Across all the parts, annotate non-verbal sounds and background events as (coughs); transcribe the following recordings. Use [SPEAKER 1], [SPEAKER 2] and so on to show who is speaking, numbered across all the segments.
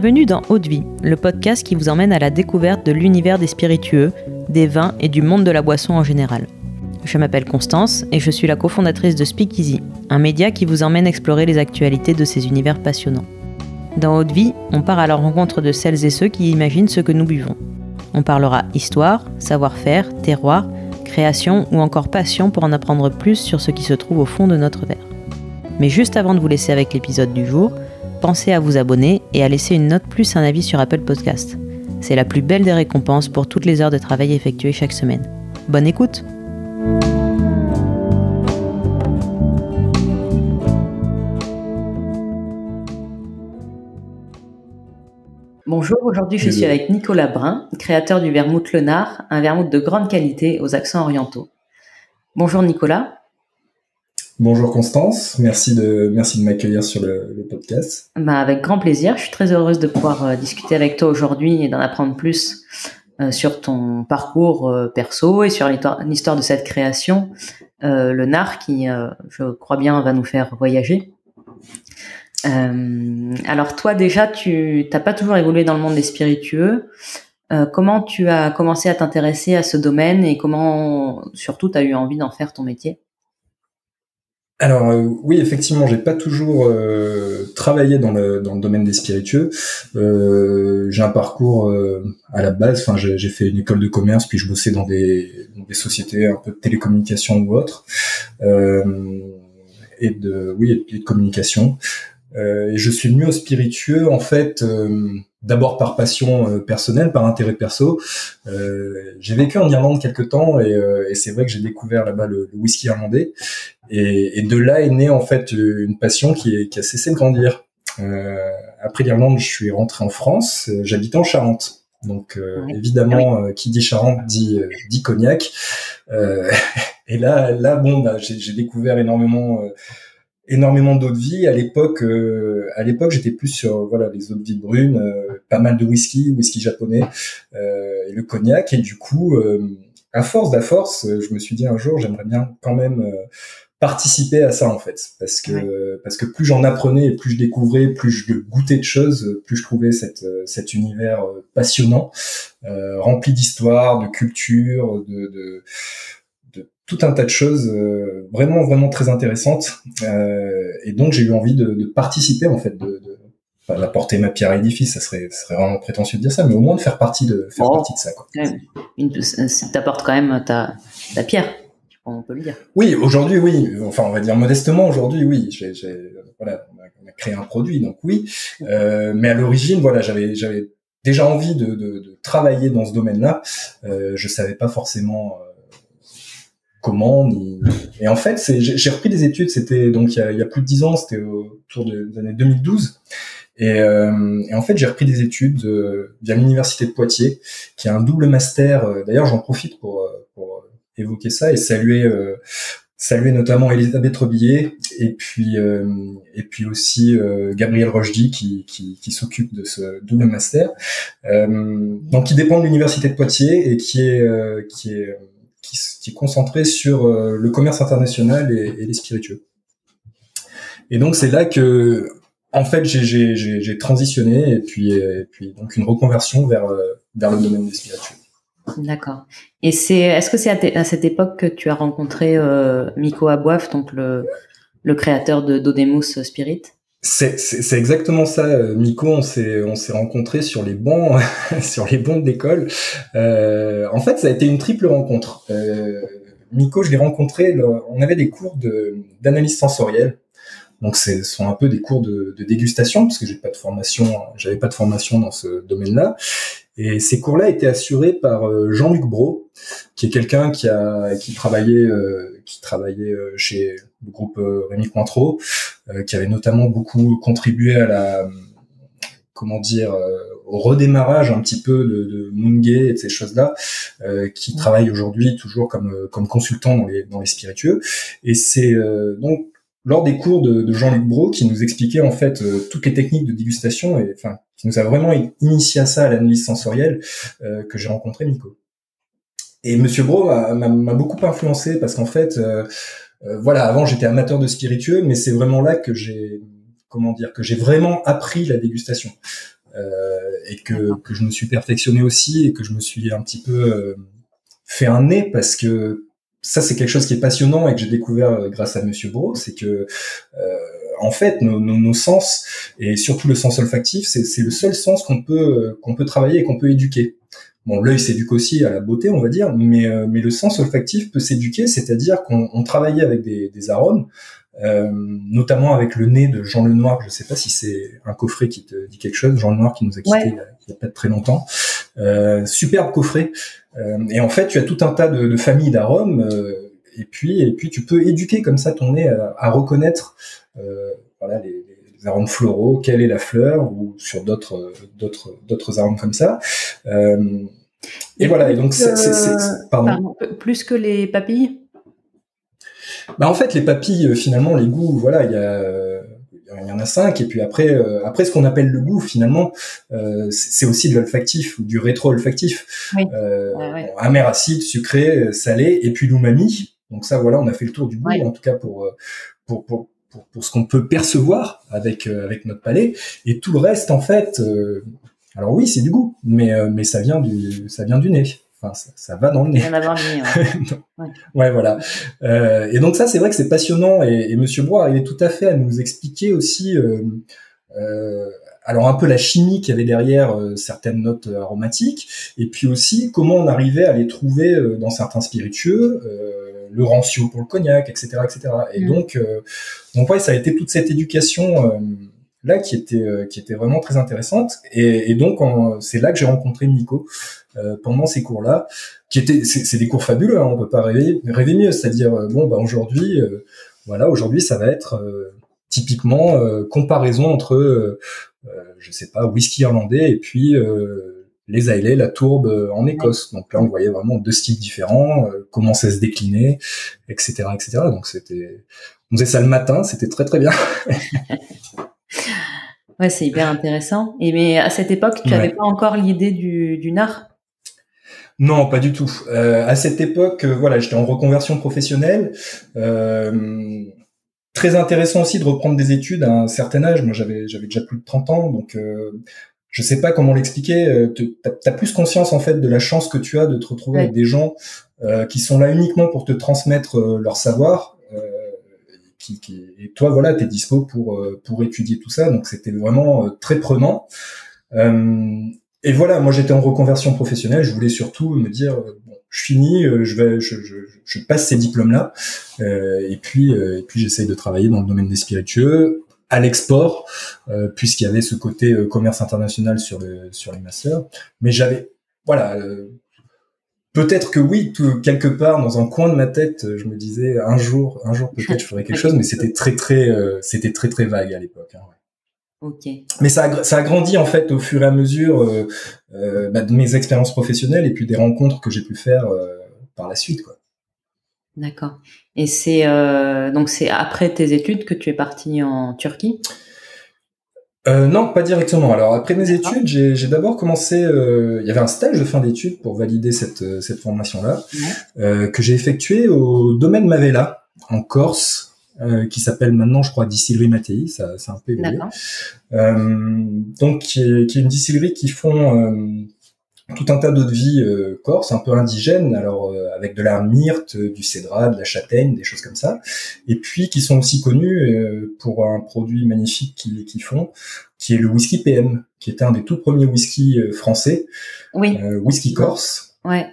[SPEAKER 1] Bienvenue dans Haute Vie, le podcast qui vous emmène à la découverte de l'univers des spiritueux, des vins et du monde de la boisson en général. Je m'appelle Constance et je suis la cofondatrice de Speakeasy, un média qui vous emmène explorer les actualités de ces univers passionnants. Dans Haute Vie, on part à la rencontre de celles et ceux qui imaginent ce que nous buvons. On parlera histoire, savoir-faire, terroir, création ou encore passion pour en apprendre plus sur ce qui se trouve au fond de notre verre. Mais juste avant de vous laisser avec l'épisode du jour, pensez à vous abonner et à laisser une note plus un avis sur Apple Podcast. C'est la plus belle des récompenses pour toutes les heures de travail effectuées chaque semaine. Bonne écoute Bonjour, aujourd'hui je suis avec Nicolas Brun, créateur du vermouth Lenard, un vermouth de grande qualité aux accents orientaux. Bonjour Nicolas.
[SPEAKER 2] Bonjour Constance, merci de, merci de m'accueillir sur le, podcast.
[SPEAKER 1] Bah avec grand plaisir, je suis très heureuse de pouvoir euh, discuter avec toi aujourd'hui et d'en apprendre plus euh, sur ton parcours euh, perso et sur l'histoire de cette création, le NAR, qui, je crois bien, va nous faire voyager. alors toi déjà, tu n'as pas toujours évolué dans le monde des spiritueux. comment tu as commencé à t'intéresser à ce domaine et comment surtout tu as eu envie d'en faire ton métier?
[SPEAKER 2] Alors euh, oui, effectivement, j'ai pas toujours euh, travaillé dans le, dans le domaine des spiritueux. Euh, j'ai un parcours à la base. Enfin, j'ai fait une école de commerce, puis je bossais dans des, dans des sociétés un peu de télécommunication ou autre, et de oui, et de communication. et je suis venu au spiritueux en fait d'abord par passion euh, personnelle, par intérêt perso. Euh, j'ai vécu en Irlande quelques temps et, euh, et c'est vrai que j'ai découvert là-bas le, le, whisky irlandais. Et, et, de là est née en fait une passion qui, est, qui a cessé de grandir. Euh, après l'Irlande, je suis rentré en France. J'habitais en Charente. Donc évidemment, ah qui dit Charente dit, dit cognac. (laughs) et là, là, bon, bah, j'ai découvert énormément énormément d'eau de vie. À l'époque, euh, à l'époque, j'étais plus sur voilà les eaux de vie brunes, euh, pas mal de whisky, whisky japonais euh, et le cognac. Et du coup, à force d'à force, je me suis dit un jour, j'aimerais bien quand même participer à ça en fait, parce que parce que plus j'en apprenais et plus je découvrais, plus je goûtais de choses, plus je trouvais cette cet univers passionnant, rempli d'histoire, de culture, de, de tout un tas de choses euh, vraiment vraiment très intéressantes. Euh, et donc j'ai eu envie de, de, participer en fait de, de enfin, d'apporter ma pierre à l'édifice. Ça serait ça serait vraiment prétentieux de dire ça mais au moins de faire partie de faire oh, partie de ça quoi.
[SPEAKER 1] t'apportes quand même ta, ta pierre on peut le dire.
[SPEAKER 2] Oui aujourd'hui oui. Enfin on va dire modestement aujourd'hui oui. J'ai, voilà on a, créé un produit donc oui. Euh, mais à l'origine voilà j'avais j'avais déjà envie de, de, de, travailler dans ce domaine-là. Euh, je savais pas forcément euh, comment et en fait j'ai repris des études c'était donc il y, a, il y a, plus de dix ans c'était autour des années 2012 et, euh, et en fait j'ai repris des études euh, via l'université de Poitiers qui a un double master euh, d'ailleurs j'en profite pour, euh, pour évoquer ça et saluer saluer notamment Elisabeth Robillet et puis et puis aussi Gabriel Rochdy qui, qui, qui s'occupe de ce double master. Donc qui dépend de l'université de Poitiers et qui est qui est qui, concentré sur euh, le commerce international et, les spiritueux. Et donc c'est là que, en fait, j'ai transitionné et puis, donc une reconversion vers euh, vers le domaine des spiritueux.
[SPEAKER 1] D'accord. Et c'est, est-ce que c'est à, cette époque que tu as rencontré euh, Miko Aboif, donc le, le créateur de Dodemus Spirit?
[SPEAKER 2] C'est exactement ça, euh, Miko. On s'est on s'est rencontrés sur les bancs (laughs) sur les bancs d'école. Euh, en fait, ça a été une triple rencontre. Euh, Miko, je l'ai rencontré. on avait des cours de d'analyse sensorielle. Donc, ce sont un peu des cours de, de dégustation parce que j'ai pas de formation, j'avais pas de formation dans ce domaine-là. Et ces cours-là étaient assurés par euh, Jean-Luc Bro, qui est quelqu'un qui a qui travaillait euh, qui travaillait euh, chez le groupe Rémi Cointreau, qui avait notamment beaucoup contribué à la comment dire au redémarrage un petit peu de, de Mungay et de ces choses-là, qui travaille aujourd'hui toujours comme comme consultant dans les dans les spiritueux. Et c'est donc lors des cours de, Jean-Luc Bro qui nous expliquait en fait euh, toutes les techniques de dégustation et enfin qui nous a vraiment initié à ça à l'analyse sensorielle euh, que j'ai rencontré Nico. Et Monsieur Bro m'a beaucoup influencé parce qu'en fait euh, voilà avant j'étais amateur de spiritueux mais c'est vraiment là que j'ai comment dire que j'ai vraiment appris la dégustation. et que, que je me suis perfectionné aussi et que je me suis un petit peu fait un nez parce que ça c'est quelque chose qui est passionnant et que j'ai découvert grâce à Monsieur Bro, c'est que en fait, nos, nos, nos, sens et surtout le sens olfactif, c'est le seul sens qu'on peut qu'on peut travailler et qu'on peut éduquer. Bon, l'œil s'éduque aussi à la beauté, on va dire, mais euh, mais le sens olfactif peut s'éduquer, c'est-à-dire qu'on travaillait avec des, des arômes, euh, notamment avec le nez de Jean Lenoir. Je sais pas si c'est un coffret qui te dit quelque chose. Jean Lenoir qui nous a quitté il, y a, pas très longtemps. Euh, superbe coffret. Euh, et en fait, tu as tout un tas de, de familles d'arômes. Euh, et puis et puis tu peux éduquer comme ça ton nez à, à reconnaître euh, voilà, les, les, arômes floraux, quelle est la fleur, ou sur d'autres d'autres d'autres arômes comme ça. Euh, et, et voilà. Et donc, c'est,
[SPEAKER 1] pardon. Plus que les papilles?
[SPEAKER 2] Bah en fait, les papilles, euh, finalement, les goûts, voilà, il y a il y en a cinq et puis après euh, après ce qu'on appelle le goût finalement euh, c'est aussi de l'olfactif ou du rétro-olfactif oui. euh, ouais, ouais. amer acide sucré salé et puis l'umami donc ça voilà on a fait le tour du goût ouais. en tout cas pour pour pour pour, pour ce qu'on peut percevoir avec avec notre palais et tout le reste en fait alors oui c'est du goût mais euh, mais ça vient du ça vient du nez enfin ça, ça va dans le nez,
[SPEAKER 1] dans le nez
[SPEAKER 2] ouais. (laughs) ouais. voilà et donc ça c'est vrai que c'est passionnant et, et Monsieur Bois arrivait tout à fait à nous expliquer aussi alors un peu la chimie qu'il y avait derrière euh, certaines notes aromatiques, et puis aussi comment on arrivait à les trouver euh, dans certains spiritueux, euh, le rancio pour le cognac, etc., etc. Et mmh. donc, donc ouais, ça a été toute cette éducation là qui était qui était vraiment très intéressante. Et, et donc c'est là que j'ai rencontré Nico pendant ces cours-là, qui étaient c'est des cours fabuleux, hein, on peut pas rêver rêver mieux. C'est-à-dire bon bah aujourd'hui voilà aujourd'hui ça va être typiquement euh, comparaison entre euh, je sais pas whisky irlandais et puis les Islay, la tourbe en Écosse. Donc là, on voyait vraiment deux styles différents, euh, comment ça se déclinait, etc., etc. Donc c'était, on faisait ça le matin, c'était très très bien. (laughs)
[SPEAKER 1] ouais, c'est hyper intéressant. Et mais à cette époque, tu n'avais ouais. pas encore l'idée du, du nard
[SPEAKER 2] non, pas du tout. Euh, à cette époque, euh, voilà, j'étais en reconversion professionnelle. Euh, très intéressant aussi de reprendre des études à un certain âge. Moi, j'avais j'avais déjà plus de 30 ans, donc je sais pas comment l'expliquer. Tu as, plus conscience en fait de la chance que tu as de te retrouver ouais. avec des gens qui sont là uniquement pour te transmettre leur savoir. Euh, et toi, voilà, t'es dispo pour pour étudier tout ça. Donc c'était vraiment très prenant. et voilà, moi j'étais en reconversion professionnelle. Je voulais surtout me dire bon, je finis, je vais, je, passe ces diplômes-là, et puis et puis j'essaye de travailler dans le domaine des spiritueux à l'export, euh, puisqu'il y avait ce côté euh, commerce international sur le sur les masters. Mais j'avais, voilà, euh, peut-être que oui, tout, quelque part dans un coin de ma tête, je me disais un jour, un jour peut-être je ferai quelque chose, mais c'était très très, euh, c'était très très vague à l'époque. Hein, ouais. Mais ça a, ça a grandi en fait au fur et à mesure bah, de mes expériences professionnelles et puis des rencontres que j'ai pu faire par la suite, quoi.
[SPEAKER 1] D'accord. Et c'est euh, donc c'est après tes études que tu es parti en Turquie?
[SPEAKER 2] Euh, non, pas directement. Alors après mes études, j'ai d'abord commencé. Euh, il y avait un stage de fin d'études pour valider cette euh, cette formation là ouais. Euh, que j'ai effectué au domaine Mavella en Corse, euh, qui s'appelle maintenant, je crois, distillerie Mattei. Ça, c'est un peu évolué. donc qui est, qui est, une distillerie qui font tout un tas d'eau de vie euh, corse, un peu indigène, alors euh, avec de la myrte, du cédrat, de la châtaigne, des choses comme ça, et puis qui sont aussi connus euh, pour un produit magnifique qu'ils qui font, qui est le whisky PM, qui était un des tout premiers whisky euh, français,
[SPEAKER 1] oui.
[SPEAKER 2] whisky corse.
[SPEAKER 1] Ouais.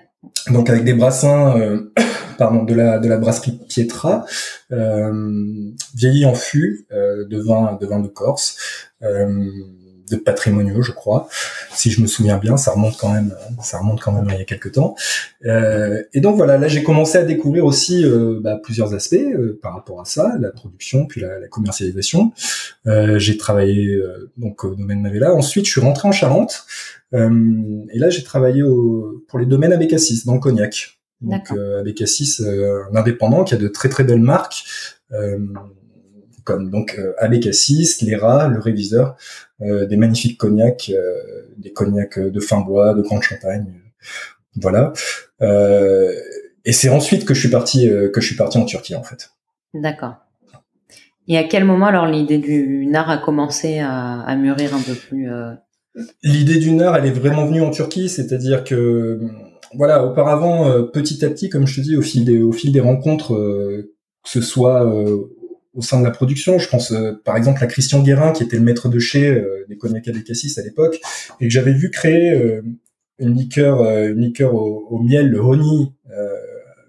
[SPEAKER 2] Donc avec des brassins, (coughs) pardon, de la de la brasserie Pietra, vieillis en fût de vin de vin de Corse de patrimoniaux, je crois, si je me souviens bien. Ça remonte quand même, ça remonte quand même à il y a quelques temps. Euh, et donc voilà, là j'ai commencé à découvrir aussi euh, bah, plusieurs aspects euh, par rapport à ça, la production puis la, la commercialisation. Euh, j'ai travaillé euh, donc au domaine Navella. Ensuite, je suis rentré en Charente euh, et là j'ai travaillé au, pour les domaines Abécassis dans le cognac. Donc euh, Abécassis, un indépendant qui a de très très belles marques comme donc euh, Abécassis, Lera, le réviseur, euh, des magnifiques cognacs, euh, des cognacs de fin bois, de grande champagne, voilà. et c'est ensuite que je suis parti que je suis parti en Turquie en fait.
[SPEAKER 1] D'accord. Et à quel moment alors l'idée du nard a commencé à, à mûrir un peu plus
[SPEAKER 2] L'idée d'une heure, elle est vraiment venue en Turquie, c'est-à-dire que voilà, auparavant, euh, petit à petit, comme je te dis, au fil des, au fil des rencontres, euh, que ce soit euh, au sein de la production, je pense par exemple à Christian Guérin, qui était le maître de chez des cognacs des cassis à l'époque, et que j'avais vu créer une liqueur, une liqueur au, au, miel, le honey,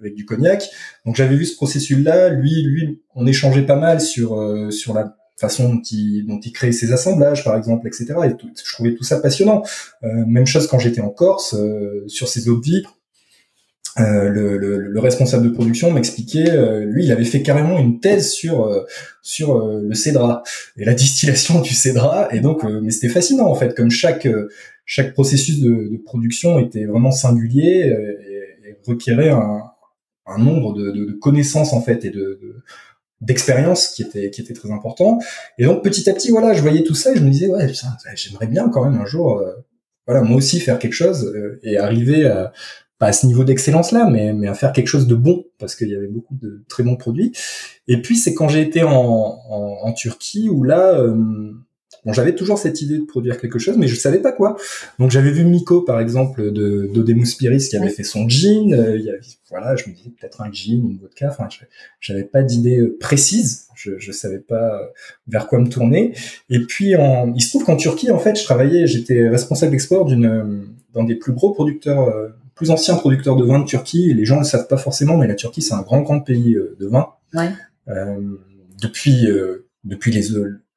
[SPEAKER 2] avec du cognac. Donc j'avais vu ce processus-là. Lui, lui, on échangeait pas mal sur sur la façon dont il, dont il crée ses assemblages, par exemple, etc. Et je trouvais tout ça passionnant. Euh, même chose quand j'étais en Corse, euh, sur ses eaux de. Euh, le, le, le, responsable de production m'expliquait, euh, lui, il avait fait carrément une thèse sur euh, sur le cédra et la distillation du cédra. Et donc, mais c'était fascinant en fait, comme chaque chaque processus de, de production était vraiment singulier et, et requérait un, un nombre de, de, de, connaissances en fait et de, d'expérience qui était qui était très important et donc petit à petit voilà je voyais tout ça et je me disais ouais j'aimerais bien quand même un jour euh, voilà moi aussi faire quelque chose euh, et arriver à pas à ce niveau d'excellence là mais mais à faire quelque chose de bon parce qu'il y avait beaucoup de très bons produits et puis c'est quand j'ai été en, en, en Turquie où là euh, Bon, j'avais toujours cette idée de produire quelque chose, mais je savais pas quoi. Donc j'avais vu Miko, par exemple, de d'Odemus Spiris, qui avait fait son jean. Euh, il y avait, voilà, je me disais peut-être un jean, une vodka. Enfin, j'avais pas d'idée euh, précise. Je, je savais pas euh, vers quoi me tourner. Et puis, en, il se trouve qu'en Turquie, en fait, je travaillais, j'étais responsable export d'une dans des plus gros producteurs, plus anciens producteurs de vin de Turquie. les gens ne le savent pas forcément, mais la Turquie, c'est un grand, grand pays de vin.
[SPEAKER 1] Ouais.
[SPEAKER 2] Euh, depuis depuis les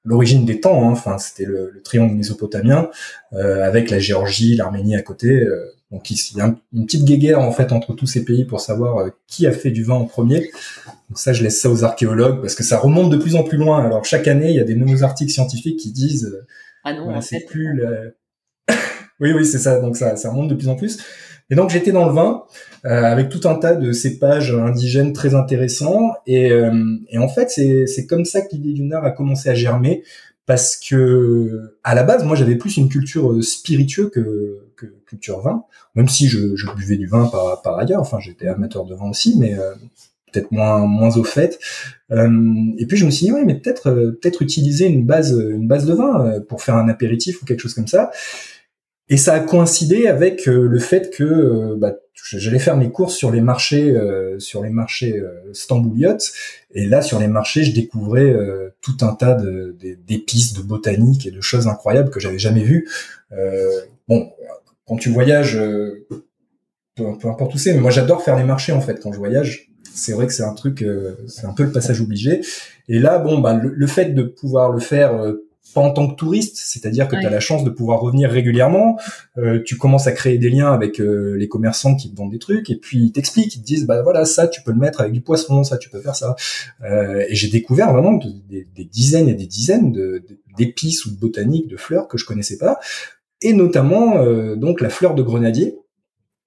[SPEAKER 2] l'origine des temps. Hein. Enfin, c'était le, le, triangle mésopotamien euh, avec la Géorgie, l'Arménie à côté. Euh, donc il y a une petite guéguerre en fait entre tous ces pays pour savoir euh, qui a fait du vin en premier. Donc ça, je laisse ça aux archéologues parce que ça remonte de plus en plus loin. Alors chaque année, il y a des nouveaux articles scientifiques qui disent
[SPEAKER 1] ah non,
[SPEAKER 2] c'est plus (coughs) oui oui c'est ça. Donc ça ça remonte de plus en plus. Et donc j'étais dans le vin euh, avec tout un tas de cépages indigènes très intéressants. Et, euh, et en fait, c'est comme ça que l'idée du Nord a commencé à germer parce que à la base, moi, j'avais plus une culture euh, spiritueuse que, que culture vin, même si je, je, buvais du vin par, par ailleurs. Enfin, j'étais amateur de vin aussi, mais euh, peut-être moins moins au fait. Euh, et puis je me suis dit ouais, mais peut-être peut-être utiliser une base une base de vin pour faire un apéritif ou quelque chose comme ça. Et ça a coïncidé avec euh, le fait que euh, bah, j'allais faire mes courses sur les marchés, euh, sur les marchés stambouliotes. Et là, sur les marchés, je découvrais tout un tas d'épices, de, de, botanique et de choses incroyables que j'avais jamais vues. bon, quand tu voyages, peu, peu, importe où c'est, mais moi j'adore faire les marchés en fait quand je voyage. C'est vrai que c'est un truc, c'est un peu le passage obligé. Et là, bon, bah, le, le fait de pouvoir le faire pas en tant que touriste, c'est-à-dire que tu as la chance de pouvoir revenir régulièrement, euh, tu commences à créer des liens avec euh, les commerçants qui te vendent des trucs, et puis ils t'expliquent, ils te disent, bah voilà, ça tu peux le mettre avec du poisson, ça tu peux faire ça. Euh, et j'ai découvert vraiment des, des, dizaines et des dizaines d'épices ou de botaniques, de fleurs que je connaissais pas, et notamment euh, donc la fleur de grenadier,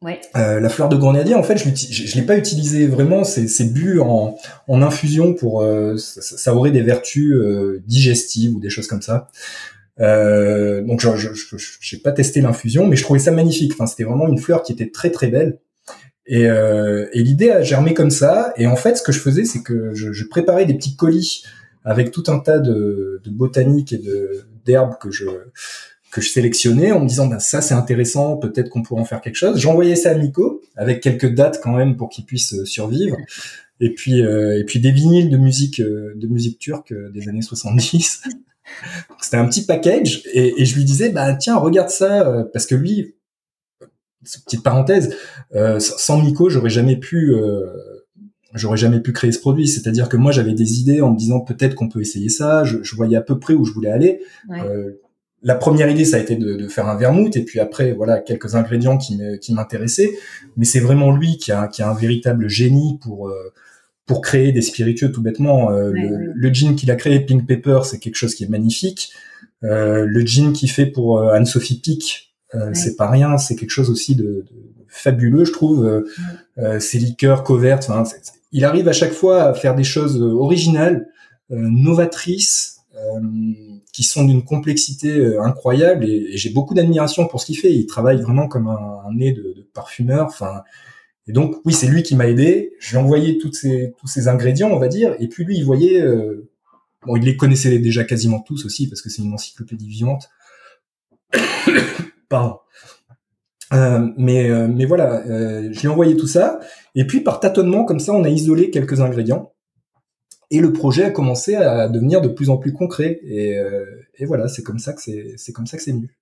[SPEAKER 1] Ouais.
[SPEAKER 2] Euh, la fleur de grenadier, en fait, je, je l'ai pas utilisé vraiment. C'est bu en, en, infusion pour euh, ça, ça, aurait des vertus euh, digestives ou des choses comme ça. Euh, donc, je n'ai pas testé l'infusion, mais je trouvais ça magnifique. Enfin, c'était vraiment une fleur qui était très très belle. Et, euh, et l'idée a germé comme ça. Et en fait, ce que je faisais, c'est que je, je, préparais des petits colis avec tout un tas de, de botaniques et d'herbes que je que je sélectionnais en me disant bah, ça c'est intéressant, peut-être qu'on pourrait en faire quelque chose. J'envoyais ça à Miko avec quelques dates quand même pour qu'il puisse euh, survivre. Et puis euh, et puis des vinyles de musique euh, de musique turque des années 70. (laughs) C'était un petit package et, et, je lui disais bah tiens regarde ça parce que lui petite parenthèse sans Miko j'aurais jamais pu j'aurais jamais pu créer ce produit. C'est-à-dire que moi, j'avais des idées en me disant peut-être qu'on peut essayer ça. Je, je, voyais à peu près où je voulais aller. Ouais. Euh, la première idée, ça a été de, de, faire un vermouth, et puis après, voilà, quelques ingrédients qui m'intéressaient. Mais c'est vraiment lui qui a, qui a un véritable génie pour euh, pour créer des spiritueux tout bêtement. Euh,
[SPEAKER 1] ouais,
[SPEAKER 2] le,
[SPEAKER 1] ouais.
[SPEAKER 2] le, gin qu'il a créé, Pink Pepper, c'est quelque chose qui est magnifique. Euh, le gin qu'il fait pour Anne-Sophie Pic, ouais. c'est pas rien, c'est quelque chose aussi de, de fabuleux, je trouve. ses liqueurs couvertes, enfin, il arrive à chaque fois à faire des choses originales, novatrices qui sont d'une complexité euh, incroyable et, j'ai beaucoup d'admiration pour ce qu'il fait. Il travaille vraiment comme un, nez de, parfumeur. Enfin, et donc oui, c'est lui qui m'a aidé. Je lui ai envoyé ces, tous ces ingrédients, on va dire, et puis lui, il voyait, euh, bon, il les connaissait déjà quasiment tous aussi parce que c'est une encyclopédie vivante. (coughs) Pardon. Euh, mais mais voilà, euh, j'ai envoyé tout ça et puis par tâtonnement comme ça, on a isolé quelques ingrédients et le projet a commencé à devenir de plus en plus concret et, euh, et voilà, c'est comme ça que c'est c'est comme ça que c'est venu.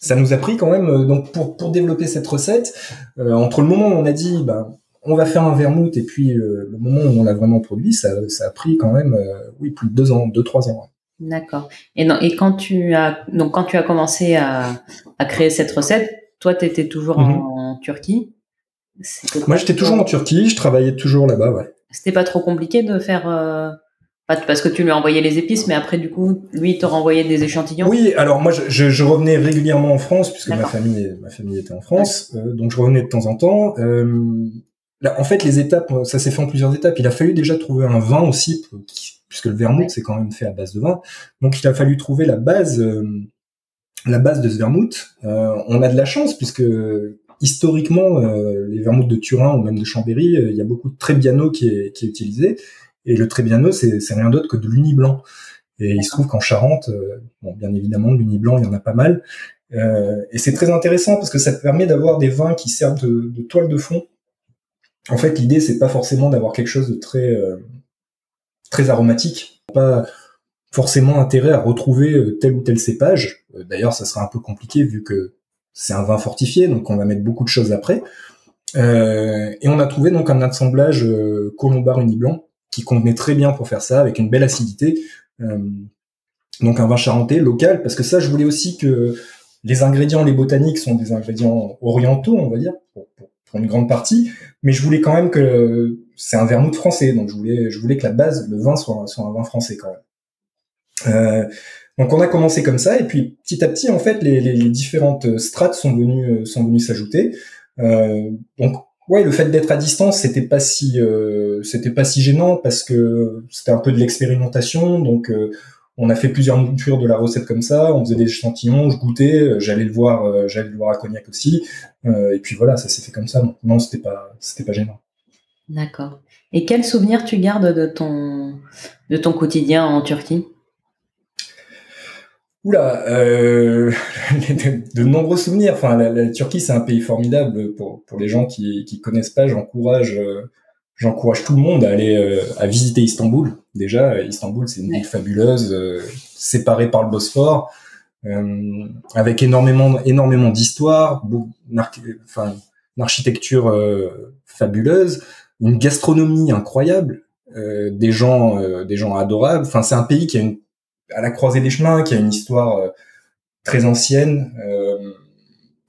[SPEAKER 2] Ça nous a pris quand même euh, donc pour pour développer cette recette entre le moment où on a dit ben on va faire un vermouth et puis le moment où on l'a vraiment produit, ça ça a pris quand même oui plus de deux ans, deux trois ans.
[SPEAKER 1] D'accord. Et, non, et quand tu as donc quand tu as commencé à, à créer cette recette, toi, tu étais toujours mhm. en, Turquie?
[SPEAKER 2] Moi, j'étais toujours en Turquie, je travaillais toujours là-bas, ouais.
[SPEAKER 1] C'était pas trop compliqué de faire. Euh, parce que tu lui envoyais les épices, mais après, du coup, lui, il te renvoyait des échantillons.
[SPEAKER 2] Oui, alors moi, je, je, revenais régulièrement en France, puisque ma famille, ma famille était en France, euh, donc je revenais de temps en temps. Euh, là, en fait, les étapes, ça s'est fait en plusieurs étapes. Il a fallu déjà trouver un vin aussi, puisque le vermouth, c'est quand même fait à base de vin. Donc, il a fallu trouver la base la base de ce vermouth. Euh, on a de la chance puisque historiquement, euh, les vermouths de Turin ou même de Chambéry, euh, il y a beaucoup de Trebbiano qui est, qui est utilisé. Et le Trebbiano, c'est rien d'autre que de l'uni blanc. Et il se trouve qu'en Charente, bon, bien évidemment, l'uni blanc, il y en a pas mal. et c'est très intéressant parce que ça permet d'avoir des vins qui servent de, de, toile de fond. En fait, l'idée, c'est pas forcément d'avoir quelque chose de très très aromatique. Pas forcément intérêt à retrouver tel ou tel cépage euh, d'ailleurs, ça sera un peu compliqué vu que c'est un vin fortifié, donc on va mettre beaucoup de choses après. Euh, et on a trouvé donc un assemblage euh, colombard uni blanc qui convenait très bien pour faire ça, avec une belle acidité. Euh, donc un vin charentais local, parce que ça, je voulais aussi que les ingrédients, les botaniques sont des ingrédients orientaux, on va dire, pour, une grande partie, mais je voulais quand même que c'est un vermouth français, donc je voulais, je voulais que la base, le vin soit, soit un vin français quand même. Euh, donc on a commencé comme ça et puis petit à petit en fait les, les, différentes strates sont venues euh, sont venues s'ajouter. Euh, donc ouais le fait d'être à distance c'était pas si euh, c'était pas si gênant parce que c'était un peu de l'expérimentation donc euh, on a fait plusieurs moutures de la recette comme ça, on faisait des échantillons, je goûtais, j'allais le voir, j'allais le voir à Cognac aussi, et puis voilà, ça s'est fait comme ça. Donc non, c'était pas, c'était pas gênant.
[SPEAKER 1] D'accord. Et quel souvenir tu gardes de ton, de ton quotidien en Turquie?
[SPEAKER 2] Oula, euh, (laughs) de, nombreux souvenirs. Enfin, la, Turquie, c'est un pays formidable pour, pour les gens qui, qui connaissent pas. J'encourage, euh, j'encourage tout le monde à aller euh, à visiter Istanbul. Déjà, Istanbul, c'est une ville fabuleuse, euh, séparée par le Bosphore, avec énormément, énormément d'histoire, enfin, une architecture fabuleuse, une gastronomie incroyable, des gens, des gens adorables. Enfin, c'est un pays qui a une à la croisée des chemins, qui a une histoire euh, très ancienne. Euh,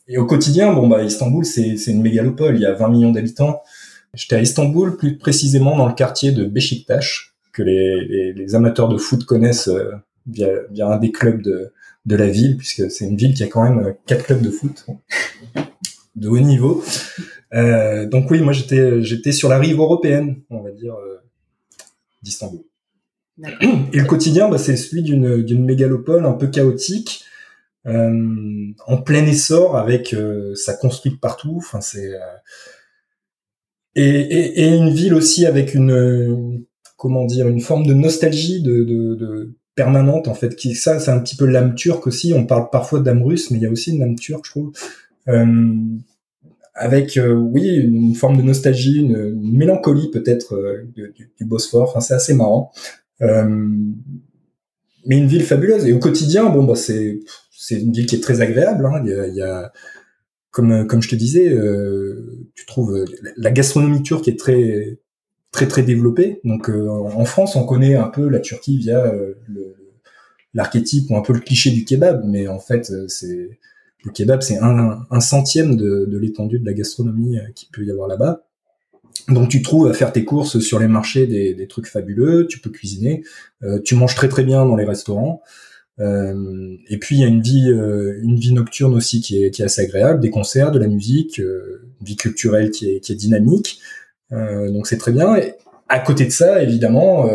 [SPEAKER 2] et au quotidien, bon bah Istanbul, c'est une mégalopole, il y a 20 millions d'habitants. J'étais à Istanbul, plus précisément dans le quartier de Beşiktaş, que les, amateurs de foot connaissent euh, via, un des clubs de, de la ville, puisque c'est une ville qui a quand même quatre clubs de foot de haut niveau. Donc oui, moi j'étais j'étais sur la rive européenne, on va dire, d'Istanbul. Et le quotidien, bah, c'est celui d'une mégalopole un peu chaotique, euh, en plein essor, avec euh, ça partout. Enfin, c'est euh, et, et, une ville aussi avec une comment dire une forme de nostalgie de, de permanente en fait. Qui ça, c'est un petit peu l'âme turque aussi. On parle parfois d'âme russe, mais il y a aussi une âme turque, je trouve. Euh, avec oui une forme de nostalgie, une, mélancolie peut-être du, du, Bosphore. Enfin, c'est assez marrant. Euh, mais une ville fabuleuse. Et au quotidien, bon, bah, c'est c'est une ville qui est très agréable. Hein. Il, y a, il y a, comme comme je te disais, euh, tu trouves la gastronomie turque est très très très développée. Donc euh, en France, on connaît un peu la Turquie via euh, l'archétype ou un peu le cliché du kebab, mais en fait, c'est le kebab, c'est un, centième de, de l'étendue de la gastronomie qui peut y avoir là-bas. Donc tu trouves à faire tes courses sur les marchés des, trucs fabuleux, tu peux cuisiner, euh, tu manges très très bien dans les restaurants. Euh, et puis il y a une vie, euh, une vie nocturne aussi qui est, assez agréable, des concerts, de la musique, une vie culturelle qui est, dynamique. donc c'est très bien. Et à côté de ça, évidemment,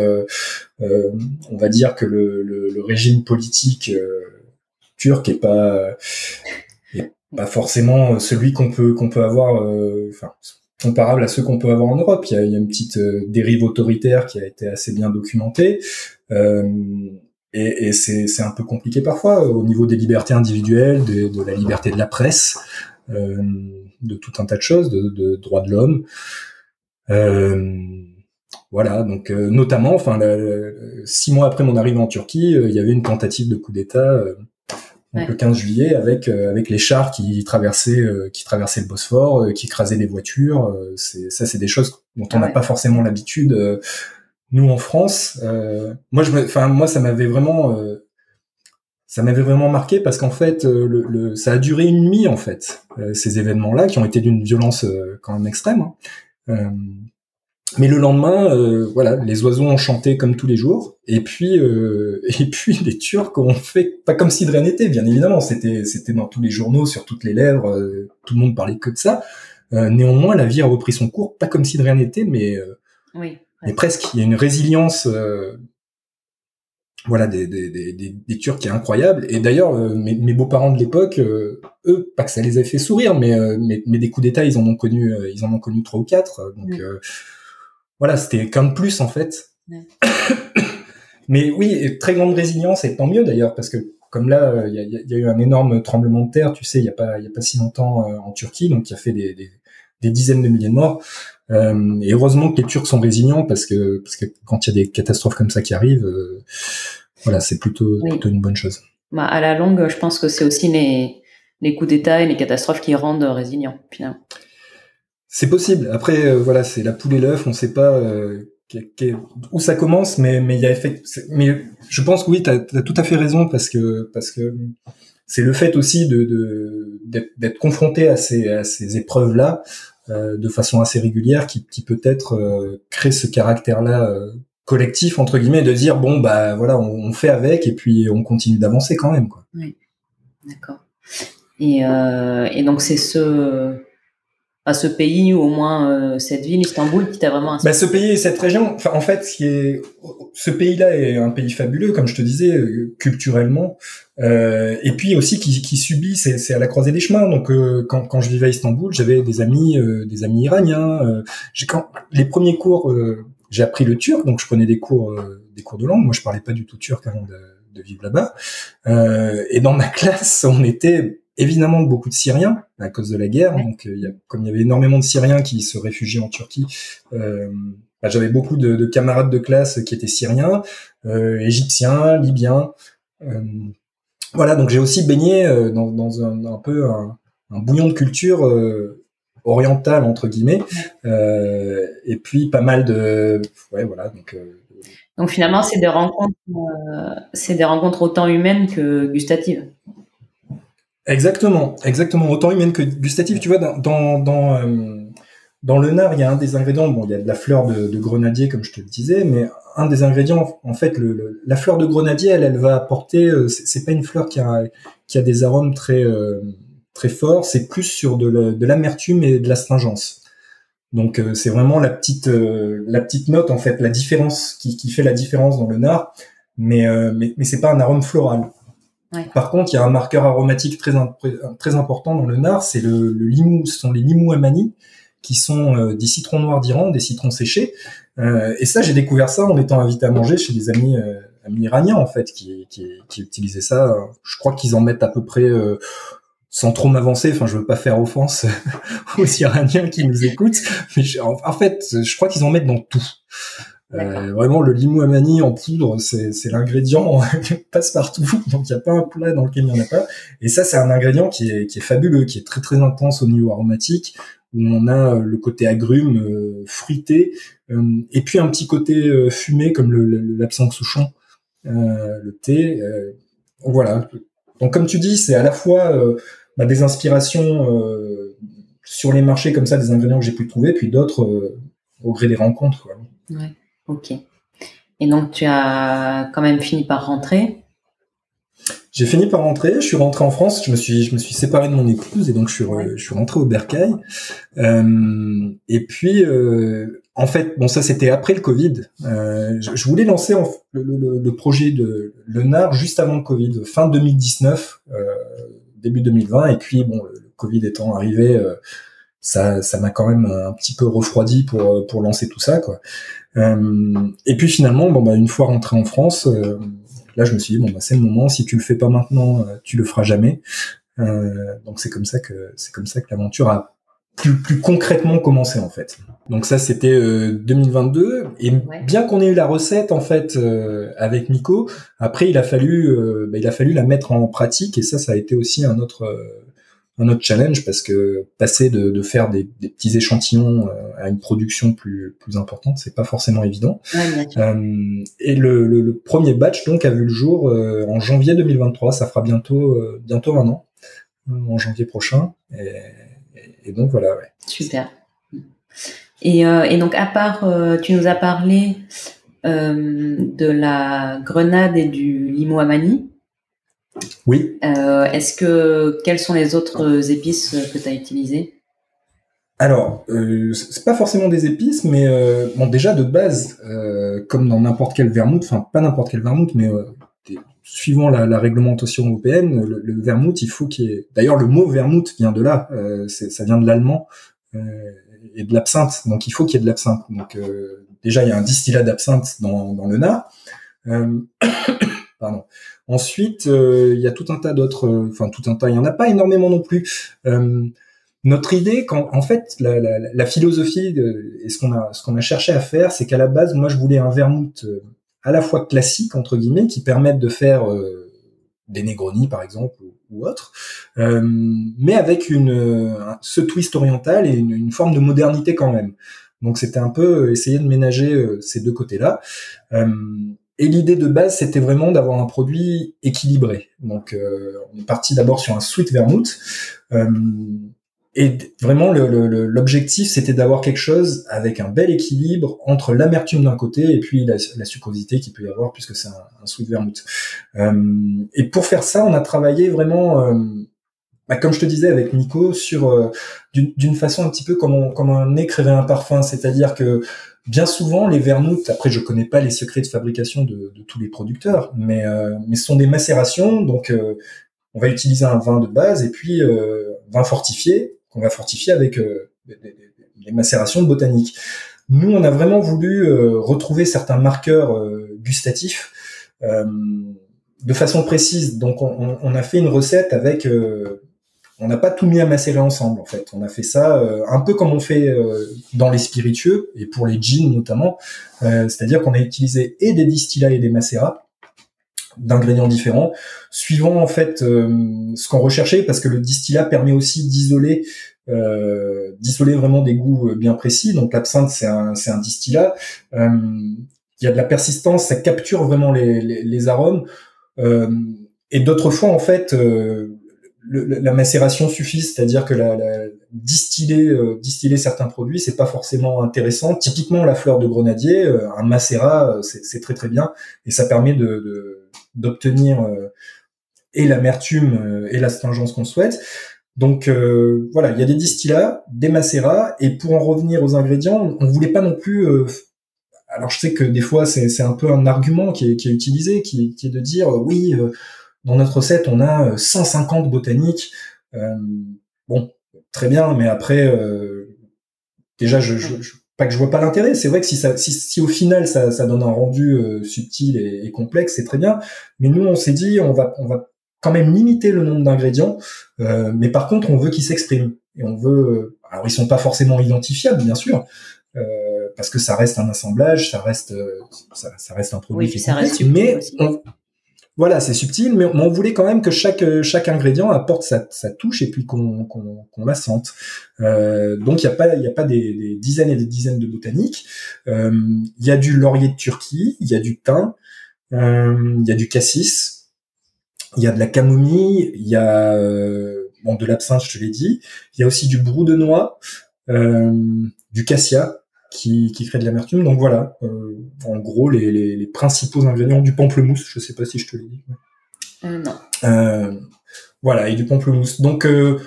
[SPEAKER 2] on va dire que le, régime politique turc est pas forcément celui qu'on peut qu'on peut avoir. Comparable à ceux qu'on peut avoir en Europe. Il y a, il y a une petite euh, dérive autoritaire qui a été assez bien documentée. Euh, et, et c'est un peu compliqué parfois au niveau des libertés individuelles, de, de la liberté de la presse, euh, de tout un tas de choses, de, de droits de l'homme. Euh, voilà, donc euh, notamment, enfin, six mois après mon arrivée en Turquie, il y avait une tentative de coup d'État le 15 juillet avec avec les chars qui traversaient qui traversaient le Bosphore, qui écrasaient des voitures. c'est ça, c'est des choses dont on n'a pas forcément l'habitude nous en France, euh, moi je, enfin moi ça m'avait vraiment, euh, ça m'avait vraiment marqué parce qu'en fait euh, le, le, ça a duré une nuit en fait ces événements-là qui ont été d'une violence quand même extrême. Hein. Mais le lendemain, voilà, les oiseaux ont chanté comme tous les jours, et puis (laughs) et puis les Turcs ont fait pas comme si de rien n'était, bien évidemment, c'était c'était dans tous les journaux, sur toutes les lèvres, tout le monde parlait que de ça. néanmoins, la vie a repris son cours, pas comme si de rien n'était, mais
[SPEAKER 1] oui
[SPEAKER 2] mais presque. Il y a une résilience, euh, voilà, des, des, des, des, Turcs qui est incroyable. Et d'ailleurs, euh, mes, mes beaux-parents de l'époque, euh, eux, pas que ça les ait fait sourire, mais, mais, mais, des coups d'État, ils en ont connu, ils en ont connu trois ou quatre. Donc voilà, c'était qu'un de plus en fait. (coughs) mais oui, très grande résilience et tant mieux d'ailleurs parce que comme là, il y a, y a, eu un énorme tremblement de terre, tu sais, il y a pas, il y a pas si longtemps en Turquie, donc il y a fait des, des, des dizaines de milliers de morts. Euh, et heureusement que les Turcs sont résilients parce que parce que quand il y a des catastrophes comme ça qui arrivent, euh, voilà, c'est plutôt, plutôt une bonne chose.
[SPEAKER 1] Bah, à la longue, je pense que c'est aussi les les coups d'État et les catastrophes qui rendent résilients finalement.
[SPEAKER 2] C'est possible. Après, euh, voilà, c'est la poule et l'œuf. On ne sait pas où ça commence, mais mais il y a effet. Mais je pense que oui, tu as, tout à fait raison parce que parce que c'est le fait aussi de d'être confronté à ces à ces épreuves là euh, de façon assez régulière qui, qui peut-être euh, crée ce caractère-là euh, collectif entre guillemets de dire bon bah voilà on, fait avec et puis on continue d'avancer quand même quoi.
[SPEAKER 1] Oui, d'accord. Et, et donc c'est ce à ce pays ou au moins cette ville Istanbul qui t'a vraiment
[SPEAKER 2] bah, ce pays et cette région enfin en fait ce qui est ce pays-là est un pays fabuleux comme je te disais culturellement euh, et puis aussi qui, qui subit, c'est à la croisée des chemins. Donc euh, quand, quand, je vivais à Istanbul, j'avais des amis, euh, des amis iraniens. Euh, quand les premiers cours, j'ai appris le turc, donc je prenais des cours, des cours de langue. Moi, je parlais pas du tout turc avant de, de vivre là-bas. et dans ma (laughs) classe, on était évidemment beaucoup de Syriens à cause de la guerre. Donc, y a, comme il y avait énormément de Syriens qui se réfugiaient en Turquie, bah, j'avais beaucoup de, de, camarades de classe qui étaient Syriens, Égyptiens, Libyens. Voilà, donc j'ai aussi baigné euh, dans, dans un, un, peu un, un, bouillon de culture euh, orientale entre guillemets, euh, et puis pas mal de, ouais, voilà, donc. Euh,
[SPEAKER 1] donc finalement, c'est des rencontres, c'est des rencontres autant humaines que gustatives.
[SPEAKER 2] Exactement, exactement, autant humaines que gustatives. Tu vois, dans dans, dans, dans le nard, il y a un des ingrédients. Bon, il y a de la fleur de, de grenadier, comme je te le disais, mais un des ingrédients, en fait, le, la fleur de grenadier, elle, elle va apporter. Euh, c'est pas une fleur qui a, qui a des arômes très euh, très forts. C'est plus sur de l'amertume et de l'astringence. Donc euh, c'est vraiment la petite la petite note en fait, la différence qui, qui fait la différence dans le nard. Mais mais, mais c'est pas un arôme floral. Par contre, il y a un marqueur aromatique très très important dans le nard, c'est le, le limou, ce sont les limou amani qui sont des citrons noirs d'Iran, des citrons séchés, euh, et ça, j'ai découvert ça en étant invité à manger chez des amis, euh, amis iraniens en fait, qui, qui, qui utilisaient ça. Je crois qu'ils en mettent à peu près, euh, sans trop m'avancer. Enfin, je veux pas faire offense (laughs) aux Iraniens qui nous écoutent, mais en, fait, je crois qu'ils en mettent dans tout. Euh, vraiment, le limou amani en poudre, c'est l'ingrédient (laughs) passe partout. Donc, il n'y a pas un plat dans lequel il n'y en a pas. Et ça, c'est un ingrédient qui est, qui est fabuleux, qui est très très intense au niveau aromatique, où on a le côté agrume, euh, fruité, euh, et puis un petit côté euh, fumé comme l'absinthe souchon, le thé. voilà. Donc comme tu dis, c'est à la fois bah, des inspirations sur les marchés comme ça, des ingrédients que j'ai pu trouver, puis d'autres au gré des rencontres. Quoi.
[SPEAKER 1] Ouais, ok. Et donc tu as quand même fini par rentrer
[SPEAKER 2] j'ai fini par rentrer, je suis rentré en France, je me suis je me suis séparé de mon épouse et donc je suis je suis rentré au Bercail. Euh, et puis euh, en fait, bon ça c'était après le Covid. Euh, je, voulais lancer le, le, le, projet de Lenard juste avant le Covid, fin 2019, euh, début 2020 et puis bon le, Covid étant arrivé ça ça m'a quand même un petit peu refroidi pour pour lancer tout ça quoi. Euh, et puis finalement bon bah une fois rentré en France là, je me suis dit bon, bah, c'est le moment. Si tu le fais pas maintenant, tu le feras jamais. donc c'est comme ça que c'est comme ça que l'aventure a plus, plus concrètement commencé en fait. Donc ça c'était 2022 et bien qu'on ait eu la recette en fait avec Nico, après il a fallu bah, il a fallu la mettre en pratique et ça ça a été aussi un autre un autre challenge parce que passer de, de faire des, des, petits échantillons euh, à une production plus plus importante, c'est pas forcément évident. euh, et le, le, le, premier batch donc a vu le jour euh, en janvier 2023. Ça fera bientôt euh, bientôt un an en janvier prochain. Et, et donc voilà. Ouais.
[SPEAKER 1] Super. Et, et donc à part, tu nous as parlé de la grenade et du limo amani.
[SPEAKER 2] Oui.
[SPEAKER 1] Euh, Est-ce que quelles sont les autres épices que tu as utilisées
[SPEAKER 2] alors, euh, c'est pas forcément des épices, mais euh, bon, déjà de base, euh, comme dans n'importe quel vermouth, enfin pas n'importe quel vermouth, mais suivant la, la, réglementation européenne, le, le vermouth, il faut qu'il y ait. D'ailleurs, le mot vermouth vient de là, ça vient de l'allemand et de l'absinthe, donc il faut qu'il y ait de l'absinthe. Donc déjà, il y a un distillat d'absinthe dans, dans le nard. (coughs) Pardon. Ensuite, euh, il y a tout un tas d'autres, euh, enfin tout un tas, il y en a pas énormément non plus. Euh, notre idée, quand, en fait, la, la, la philosophie et ce qu'on a, ce qu'on a cherché à faire, c'est qu'à la base, moi, je voulais un vermouth à la fois classique entre guillemets, qui permette de faire des Negroni par exemple ou, ou autre, mais avec une ce twist oriental et une, une, forme de modernité quand même. Donc c'était un peu essayer de ménager ces deux côtés-là. Et l'idée de base, c'était vraiment d'avoir un produit équilibré. Donc, euh, on est parti d'abord sur un sweet vermouth. Euh, et vraiment, l'objectif, c'était d'avoir quelque chose avec un bel équilibre entre l'amertume d'un côté et puis la, la sucrosité qu'il peut y avoir, puisque c'est un, un, sweet vermouth. Euh, et pour faire ça, on a travaillé vraiment, euh, bah, comme je te disais avec Nico, sur euh, d'une façon un petit peu comme, on, comme un écrivait un parfum, c'est-à-dire que bien souvent, les vermouths, après je connais pas les secrets de fabrication de, tous les producteurs, mais, euh, mais ce sont des macérations, donc euh, on va utiliser un vin de base et puis euh, vin fortifié qu'on va fortifier avec euh, des, macérations de botanique. Nous, on a vraiment voulu retrouver certains marqueurs gustatifs de façon précise. Donc, on, on, a fait une recette avec on n'a pas tout mis à macérer ensemble en fait. On a fait ça euh, un peu comme on fait euh, dans les spiritueux et pour les jeans notamment, euh, c'est-à-dire qu'on a utilisé et des distillats et des macérats d'ingrédients différents, suivant en fait ce qu'on recherchait, parce que le distillat permet aussi d'isoler d'isoler vraiment des goûts bien précis. Donc l'absinthe c'est un c'est un distillat. Il y a de la persistance, ça capture vraiment les, les, les arômes. et d'autres fois en fait la macération suffit, c'est-à-dire que la, la distiller, euh, distiller certains produits, c'est pas forcément intéressant. Typiquement, la fleur de grenadier, euh, un macérat, euh, c'est très très bien, et ça permet de d'obtenir et l'amertume et l'astringence qu'on souhaite. Donc voilà, il y a des distillats, des macérats, et pour en revenir aux ingrédients, on voulait pas non plus alors je sais que des fois c'est un peu un argument qui est, qui est utilisé, qui, qui, est de dire oui, dans notre recette, on a 150 euh, botaniques. Euh, bon, très bien, mais après, euh, déjà, je, je, pas que je vois pas l'intérêt. C'est vrai que si, ça, si, si, au final ça, ça donne un rendu subtil et, et complexe, c'est très bien. Mais nous, on s'est dit, on va, on va quand même limiter le nombre d'ingrédients, euh, mais par contre, on veut qu'ils s'expriment et on veut. Alors, ils sont pas forcément identifiables, bien sûr, euh, parce que ça reste un assemblage, ça reste, ça, ça reste un produit
[SPEAKER 1] oui, qui ça reste
[SPEAKER 2] mais on, voilà, c'est subtil, mais on voulait quand même que chaque chaque ingrédient apporte sa, touche et puis qu'on la sente. Euh, donc il y a pas il a pas des, dizaines et des dizaines de botaniques. Euh, il y a du laurier de Turquie, il y a du thym, euh, il y a du cassis, il y a de la camomille, il y a euh, de l'absinthe, je te l'ai dit. Il y a aussi du brou de noix, euh, du cassia qui, qui crée de l'amertume. Donc voilà, euh, en gros, les, les, les, principaux ingrédients du pamplemousse. Je sais pas si je te l'ai dit.
[SPEAKER 1] Euh, non.
[SPEAKER 2] Euh, voilà, et du pamplemousse. Donc euh,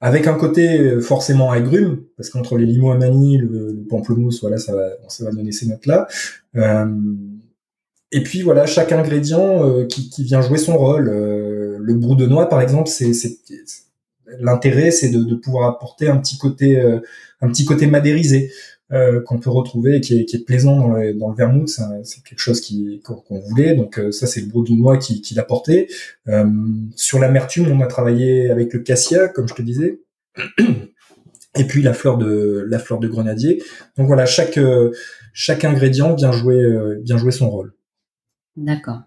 [SPEAKER 2] avec un côté forcément agrume, parce qu'entre les limo amani, le, le pamplemousse, voilà, ça va, ça va donner ces notes-là. et puis voilà, chaque ingrédient qui, qui, vient jouer son rôle. le brou de noix, par exemple, c'est l'intérêt, c'est de, de, pouvoir apporter un petit côté, un petit côté madérisé. Euh, qu'on peut retrouver et qui est, plaisant dans le, vermouth. C'est quelque chose qu'on voulait. Donc euh, ça, c'est le bourguignois qui, qui l'a porté. Euh, sur l'amertume, on a travaillé avec le cassia, comme je te disais. (clears throat) Et puis la fleur de la fleur de grenadier. Donc voilà, chaque chaque ingrédient vient jouer vient jouer son rôle.
[SPEAKER 1] D'accord.